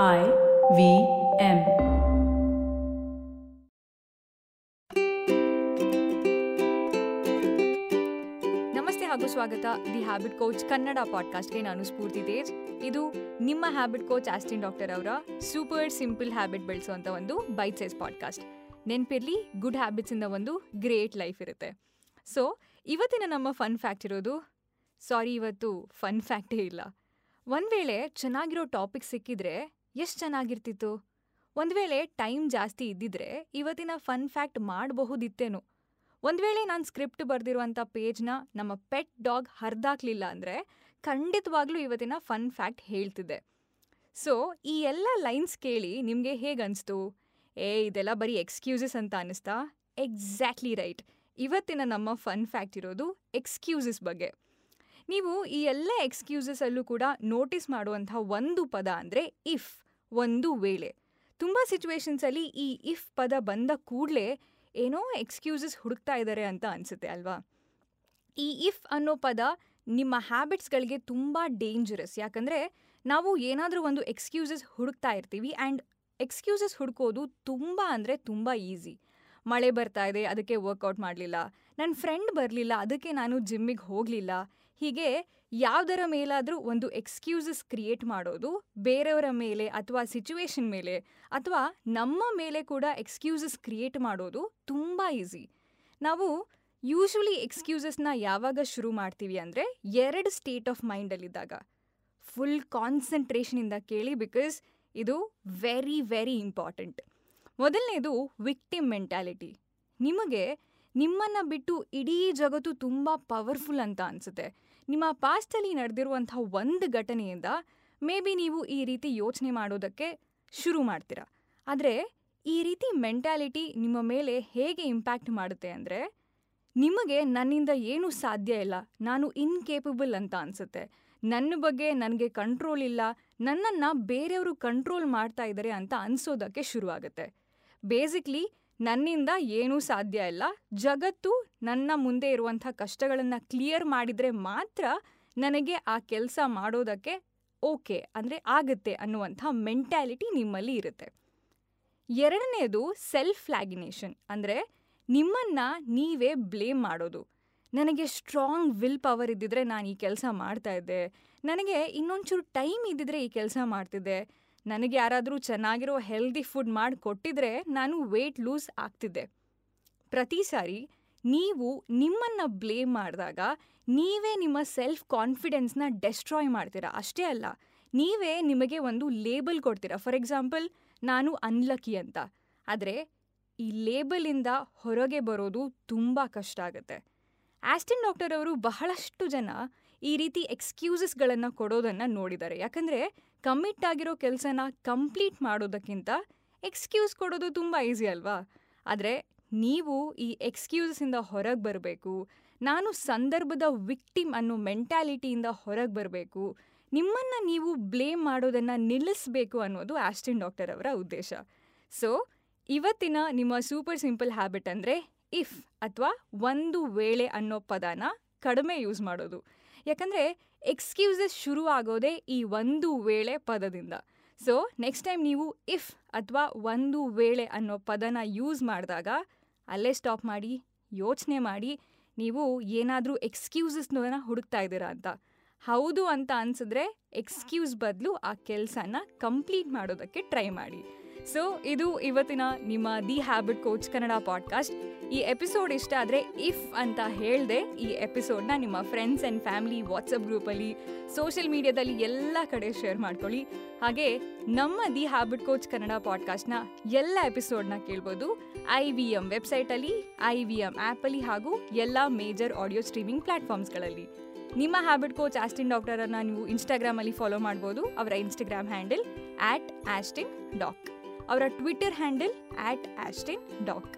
I V M. ನಮಸ್ತೆ ಹಾಗೂ ಸ್ವಾಗತ. ದಿ ಹ್ಯಾಬಿಟ್ ಕೋಚ್ ಕನ್ನಡ ಪಾಡ್ಕಾಸ್ಟ್ಗೆ ನಾನು ಸ್ಫೂರ್ತಿ ತೇಜ್. ಇದು ನಿಮ್ಮ ಹ್ಯಾಬಿಟ್ ಕೋಚ್ ಆಸ್ಟಿನ್ ಡಾಕ್ಟರ್ ಅವರ ಸೂಪರ್ ಸಿಂಪಲ್ ಹ್ಯಾಬಿಟ್ ಬೆಳೆಸುವಂಥ ಒಂದು ಬೈಟ್ ಸೈಸ್ ಪಾಡ್ಕಾಸ್ಟ್ ನೆನಪಿರಲಿ ಗುಡ್ ಹ್ಯಾಬಿಟ್ಸಿಂದ ಒಂದು ಗ್ರೇಟ್ ಲೈಫ್ ಇರುತ್ತೆ. ಸೊ ಇವತ್ತಿನ ನಮ್ಮ ಫನ್ ಫ್ಯಾಕ್ಟ್ ಇರೋದು ಸಾರಿ ಇವತ್ತು ಫನ್ ಫ್ಯಾಕ್ಟೇ ಇಲ್ಲ. ಒಂದು ವೇಳೆ ಚೆನ್ನಾಗಿರೋ ಟಾಪಿಕ್ ಸಿಕ್ಕಿದ್ರೆ ಎಷ್ಟು ಚೆನ್ನಾಗಿರ್ತಿತ್ತು. ಒಂದು ವೇಳೆ ಟೈಮ್ ಜಾಸ್ತಿ ಇದ್ದಿದ್ರೆ ಇವತ್ತಿನ ಫನ್ ಫ್ಯಾಕ್ಟ್ ಮಾಡಬಹುದಿತ್ತೇನು. ಒಂದು ವೇಳೆ ನಾನು ಸ್ಕ್ರಿಪ್ಟ್ ಬರೆದಿರುವಂಥ ಪೇಜ್ನ ನಮ್ಮ ಪೆಟ್ ಡಾಗ್ ಹರಿದಾಕ್ಲಿಲ್ಲ ಅಂದರೆ ಖಂಡಿತವಾಗ್ಲೂ ಇವತ್ತಿನ ಫನ್ ಫ್ಯಾಕ್ಟ್ ಹೇಳ್ತಿದ್ದೆ ಸೊ, ಈ ಎಲ್ಲ ಲೈನ್ಸ್ ಕೇಳಿ ನಿಮಗೆ ಹೇಗೆ ಅನಿಸ್ತು ಏ, ಇದೆಲ್ಲ ಬರೀ ಎಕ್ಸ್ಕ್ಯೂಸಸ್ ಅಂತ ಅನ್ನಿಸ್ತಾ? Exactly right. ಇವತ್ತಿನ ನಮ್ಮ ಫನ್ ಫ್ಯಾಕ್ಟ್ ಇರೋದು ಎಕ್ಸ್ಕ್ಯೂಸಸ್ ಬಗ್ಗೆ. ನೀವು ಈ ಎಲ್ಲ ಎಕ್ಸ್ಕ್ಯೂಸಸಲ್ಲೂ ಕೂಡ ನೋಟಿಸ್ ಮಾಡುವಂಥ ಒಂದು ಪದ ಅಂದರೆ ಇಫ್ ಒಂದು ವೇಳೆ. ತುಂಬ ಸಿಚುವೇಶನ್ಸಲ್ಲಿ ಈ ಇಫ್ ಪದ ಬಂದ ಕೂಡಲೇ ಏನೋ ಎಕ್ಸ್ಕ್ಯೂಸಸ್ ಹುಡುಕ್ತಾ ಇದ್ದಾರೆ ಅಂತ ಅನಿಸುತ್ತೆ ಅಲ್ವಾ? ಈ ಇಫ್ ಅನ್ನೋ ಪದ ನಿಮ್ಮ ಹ್ಯಾಬಿಟ್ಸ್ಗಳಿಗೆ ತುಂಬ ಡೇಂಜರಸ್ ಯಾಕಂದರೆ ನಾವು ಏನಾದರೂ ಒಂದು ಎಕ್ಸ್ಕ್ಯೂಸಸ್ ಹುಡುಕ್ತಾ ಇರ್ತೀವಿ ಆ್ಯಂಡ್ ಎಕ್ಸ್ಕ್ಯೂಸಸ್ ಹುಡುಕೋದು ತುಂಬ ಅಂದರೆ ತುಂಬ ಈಸಿ ಮಳೆ ಬರ್ತಾ ಇದೆ, ಅದಕ್ಕೆ ವರ್ಕೌಟ್ ಮಾಡಲಿಲ್ಲ. ನನ್ನ ಫ್ರೆಂಡ್ ಬರಲಿಲ್ಲ, ಅದಕ್ಕೆ ನಾನು ಜಿಮ್ಮಿಗೆ ಹೋಗಲಿಲ್ಲ. ಹೀಗೆ ಯಾವುದರ ಮೇಲಾದರೂ ಒಂದು ಎಕ್ಸ್ಕ್ಯೂಸಸ್ ಕ್ರಿಯೇಟ್ ಮಾಡೋದು ಬೇರೆಯವರ ಮೇಲೆ ಅಥವಾ ಸಿಚುವೇಶನ್ ಮೇಲೆ ಅಥವಾ ನಮ್ಮ ಮೇಲೆ ಕೂಡ ಎಕ್ಸ್ಕ್ಯೂಸಸ್ ಕ್ರಿಯೇಟ್ ಮಾಡೋದು ತುಂಬ ಈಸಿ ನಾವು ಯೂಶ್ವಲಿ ಎಕ್ಸ್ಕ್ಯೂಸಸ್ನ ಯಾವಾಗ ಶುರು ಮಾಡ್ತೀವಿ ಅಂದರೆ ಎರಡು ಸ್ಟೇಟ್ ಆಫ್ ಮೈಂಡಲ್ಲಿದ್ದಾಗ ಫುಲ್ ಕಾನ್ಸಂಟ್ರೇಷನಿಂದ ಕೇಳಿ ಬಿಕಾಸ್ ಇದು ವೆರಿ ವೆರಿ ಇಂಪಾರ್ಟೆಂಟ್ ಮೊದಲನೇದು ವಿಕ್ಟಿಮ್ ಮೆಂಟ್ಯಾಲಿಟಿ ನಿಮಗೆ ನಿಮ್ಮನ್ನು ಬಿಟ್ಟು ಇಡೀ ಜಗತ್ತು ತುಂಬ ಪವರ್ಫುಲ್ ಅಂತ ಅನಿಸುತ್ತೆ. ನಿಮ್ಮ ಪಾಸ್ಟಲ್ಲಿ ನಡೆದಿರುವಂಥ ಒಂದು ಘಟನೆಯಿಂದ ಮೇ ಬಿ ನೀವು ಈ ರೀತಿ ಯೋಚನೆ ಮಾಡೋದಕ್ಕೆ ಶುರು ಮಾಡ್ತೀರಾ. ಆದರೆ ಈ ರೀತಿ ಮೆಂಟ್ಯಾಲಿಟಿ ನಿಮ್ಮ ಮೇಲೆ ಹೇಗೆ ಇಂಪ್ಯಾಕ್ಟ್ ಮಾಡುತ್ತೆ ಅಂದರೆ, ನಿಮಗೆ ನನ್ನಿಂದ ಏನೂ ಸಾಧ್ಯ ಇಲ್ಲ, ನಾನು ಇನ್ಕೇಪಬಲ್ ಅಂತ ಅನಿಸುತ್ತೆ. ನನ್ನ ಬಗ್ಗೆ ನನಗೆ ಕಂಟ್ರೋಲ್ ಇಲ್ಲ, ನನ್ನನ್ನು ಬೇರೆಯವರು ಕಂಟ್ರೋಲ್ ಮಾಡ್ತಾ ಇದ್ದಾರೆ ಅಂತ ಅನಿಸೋದಕ್ಕೆ ಶುರುವಾಗುತ್ತೆ. ಬೇಸಿಕ್ಲಿ ನನ್ನಿಂದ ಏನೂ ಸಾಧ್ಯ ಇಲ್ಲ. ಜಗತ್ತು ನನ್ನ ಮುಂದೆ ಇರುವಂಥ ಕಷ್ಟಗಳನ್ನು ಕ್ಲಿಯರ್ ಮಾಡಿದರೆ ಮಾತ್ರ ನನಗೆ ಆ ಕೆಲಸ ಮಾಡೋದಕ್ಕೆ ಓಕೆ ಅಂದರೆ ಆಗುತ್ತೆ ಅನ್ನುವಂಥ ಮೆಂಟ್ಯಾಲಿಟಿ ನಿಮ್ಮಲ್ಲಿ ಇರುತ್ತೆ. ಎರಡನೇದು ಸೆಲ್ಫ್ ಫ್ಲಾಗಿನೇಷನ್ ಅಂದರೆ ನಿಮ್ಮನ್ನು ನೀವೇ ಬ್ಲೇಮ್ ಮಾಡೋದು. ನನಗೆ ಸ್ಟ್ರಾಂಗ್ ವಿಲ್ ಪವರ್ ಇದ್ದಿದ್ರೆ ನಾನು ಈ ಕೆಲಸ ಮಾಡ್ತಾ ಇದ್ದೆ. ನನಗೆ ಇನ್ನೊಂಚೂರು ಟೈಮ್ ಇದ್ದಿದ್ರೆ ಈ ಕೆಲಸ ಮಾಡ್ತಿದ್ದೆ. ನನಗೆ ಯಾರಾದರೂ ಚೆನ್ನಾಗಿರೋ ಹೆಲ್ದಿ ಫುಡ್ ಮಾಡಿ ಕೊಟ್ಟಿದ್ರೆ ನಾನು ವೆಯ್ಟ್ ಲೂಸ್ ಆಗ್ತಿದ್ದೆ. ಪ್ರತಿ ಸಾರಿ ನೀವು ನಿಮ್ಮನ್ನು ಬ್ಲೇಮ್ ಮಾಡಿದಾಗ ನೀವೇ ನಿಮ್ಮ ಸೆಲ್ಫ್ ಕಾನ್ಫಿಡೆನ್ಸ್ನ ಡೆಸ್ಟ್ರಾಯ್ ಮಾಡ್ತೀರಾ? ಅಷ್ಟೇ ಅಲ್ಲ, ನೀವೇ ನಿಮಗೆ ಒಂದು ಲೇಬಲ್ ಕೊಡ್ತೀರಾ? ಫಾರ್ ಎಕ್ಸಾಂಪಲ್ ನಾನು ಅನ್ಲಕ್ಕಿ ಅಂತ. ಆದರೆ ಈ ಲೇಬಲಿಂದ ಹೊರಗೆ ಬರೋದು ತುಂಬ ಕಷ್ಟ ಆಗುತ್ತೆ. ಆಸ್ಟಿನ್ ಡಾಕ್ಟರ್ ಅವರು ಬಹಳಷ್ಟು ಜನ ಈ ರೀತಿ ಎಕ್ಸ್ಕ್ಯೂಸಸ್ಗಳನ್ನು ಕೊಡೋದನ್ನು ನೋಡಿದ್ದಾರೆ. ಯಾಕಂದರೆ ಕಮ್ಮಿಟ್ ಆಗಿರೋ ಕೆಲಸನ ಕಂಪ್ಲೀಟ್ ಮಾಡೋದಕ್ಕಿಂತ ಎಕ್ಸ್ಕ್ಯೂಸ್ ಕೊಡೋದು ತುಂಬ ಈಸಿ ಅಲ್ವಾ? ಆದರೆ ನೀವು ಈ ಎಕ್ಸ್ಕ್ಯೂಸಿಂದ ಹೊರಗೆ ಬರಬೇಕು, ನಾನು ಸಂದರ್ಭದ ವಿಕ್ಟಿಮ್ ಅನ್ನೋ ಮೆಂಟ್ಯಾಲಿಟಿಯಿಂದ ಹೊರಗೆ ಬರಬೇಕು, ನಿಮ್ಮನ್ನು ನೀವು ಬ್ಲೇಮ್ ಮಾಡೋದನ್ನು ನಿಲ್ಲಿಸಬೇಕು ಅನ್ನೋದು ಆಸ್ಟಿನ್ ಡಾಕ್ಟರ್ ಅವರ ಉದ್ದೇಶ. ಸೊ ಇವತ್ತಿನ ನಿಮ್ಮ ಸೂಪರ್ ಸಿಂಪಲ್ ಹ್ಯಾಬಿಟ್ ಅಂದರೆ ಇಫ್ ಅಥವಾ ಒಂದು ವೇಳೆ ಅನ್ನೋ ಪದನ ಕಡಿಮೆ ಯೂಸ್ ಮಾಡೋದು. ಯಾಕಂದರೆ ಎಕ್ಸ್ಕ್ಯೂಸಸ್ ಶುರು ಆಗೋದೇ ಈ ಒಂದು ವೇಳೆ ಪದದಿಂದ. ಸೊ ನೆಕ್ಸ್ಟ್ ಟೈಮ್ ನೀವು ಇಫ್ ಅಥವಾ ಒಂದು ವೇಳೆ ಅನ್ನೋ ಪದನ ಯೂಸ್ ಮಾಡಿದಾಗ, ಅಲ್ಲೇ ಸ್ಟಾಪ್ ಮಾಡಿ, ಯೋಚನೆ ಮಾಡಿ, ನೀವು ಏನಾದರೂ ಎಕ್ಸ್ಕ್ಯೂಸಸ್ನ ಹುಡುಕ್ತಾ ಇದ್ದೀರಾ ಅಂತ. ಹೌದು ಅಂತ ಅನ್ಸಿದ್ರೆ ಎಕ್ಸ್ಕ್ಯೂಸ್ ಬದಲು ಆ ಕೆಲಸನ ಕಂಪ್ಲೀಟ್ ಮಾಡೋದಕ್ಕೆ ಟ್ರೈ ಮಾಡಿ. ಸೊ ಇದು ಇವತ್ತಿನ ನಿಮ್ಮ the habit coach Kannada podcast ಈ ಎಪಿಸೋಡ್ ಇಷ್ಟ ಆದರೆ ಇಫ್ ಅಂತ ಹೇಳಿದೆ ಈ ಎಪಿಸೋಡ್ನ ನಿಮ್ಮ ಫ್ರೆಂಡ್ಸ್ ಆ್ಯಂಡ್ ಫ್ಯಾಮಿಲಿ ವಾಟ್ಸಪ್ ಗ್ರೂಪಲ್ಲಿ ಸೋಷಿಯಲ್ ಮೀಡಿಯಾದಲ್ಲಿ ಎಲ್ಲ ಕಡೆ ಶೇರ್ ಮಾಡ್ಕೊಳ್ಳಿ. ಹಾಗೆ ನಮ್ಮ ದಿ ಹ್ಯಾಬಿಟ್ ಕೋಚ್ ಕನ್ನಡ ಪಾಡ್ಕಾಸ್ಟ್ನ ಎಲ್ಲ ಎಪಿಸೋಡ್ನ ಕೇಳ್ಬೋದು. ಐ ವಿ ಎಂ ವೆಬ್ಸೈಟಲ್ಲಿ ಐ ವಿ ಎಂ ಆ್ಯಪಲ್ಲಿ ಹಾಗೂ ಎಲ್ಲ ಮೇಜರ್ ಆಡಿಯೋ ಸ್ಟ್ರೀಮಿಂಗ್ ಪ್ಲ್ಯಾಟ್ಫಾರ್ಮ್ಸ್ಗಳಲ್ಲಿ ನಿಮ್ಮ ಹ್ಯಾಬಿಟ್ ಕೋಚ್ ಆಸ್ಟಿನ್ ಡಾಕ್ಟರನ್ನು ನೀವು ಇನ್ಸ್ಟಾಗ್ರಾಮಲ್ಲಿ ಫಾಲೋ ಮಾಡ್ಬೋದು. ಅವರ Instagram handle at Austin doc ಅವರ Twitter handle at Austin doc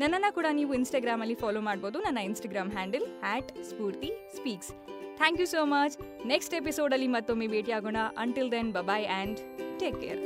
ನನ್ನನ್ನು ಕೂಡ ನೀವು ಇನ್ಸ್ಟಾಗ್ರಾಮಲ್ಲಿ ಫಾಲೋ ಮಾಡ್ಬೋದು. ನನ್ನ Instagram handle at Spoorthi speaks thank you so much next ಎಪಿಸೋಡಲ್ಲಿ ಮತ್ತೊಮ್ಮೆ ಭೇಟಿಯಾಗೋಣ. Until then bye bye and take care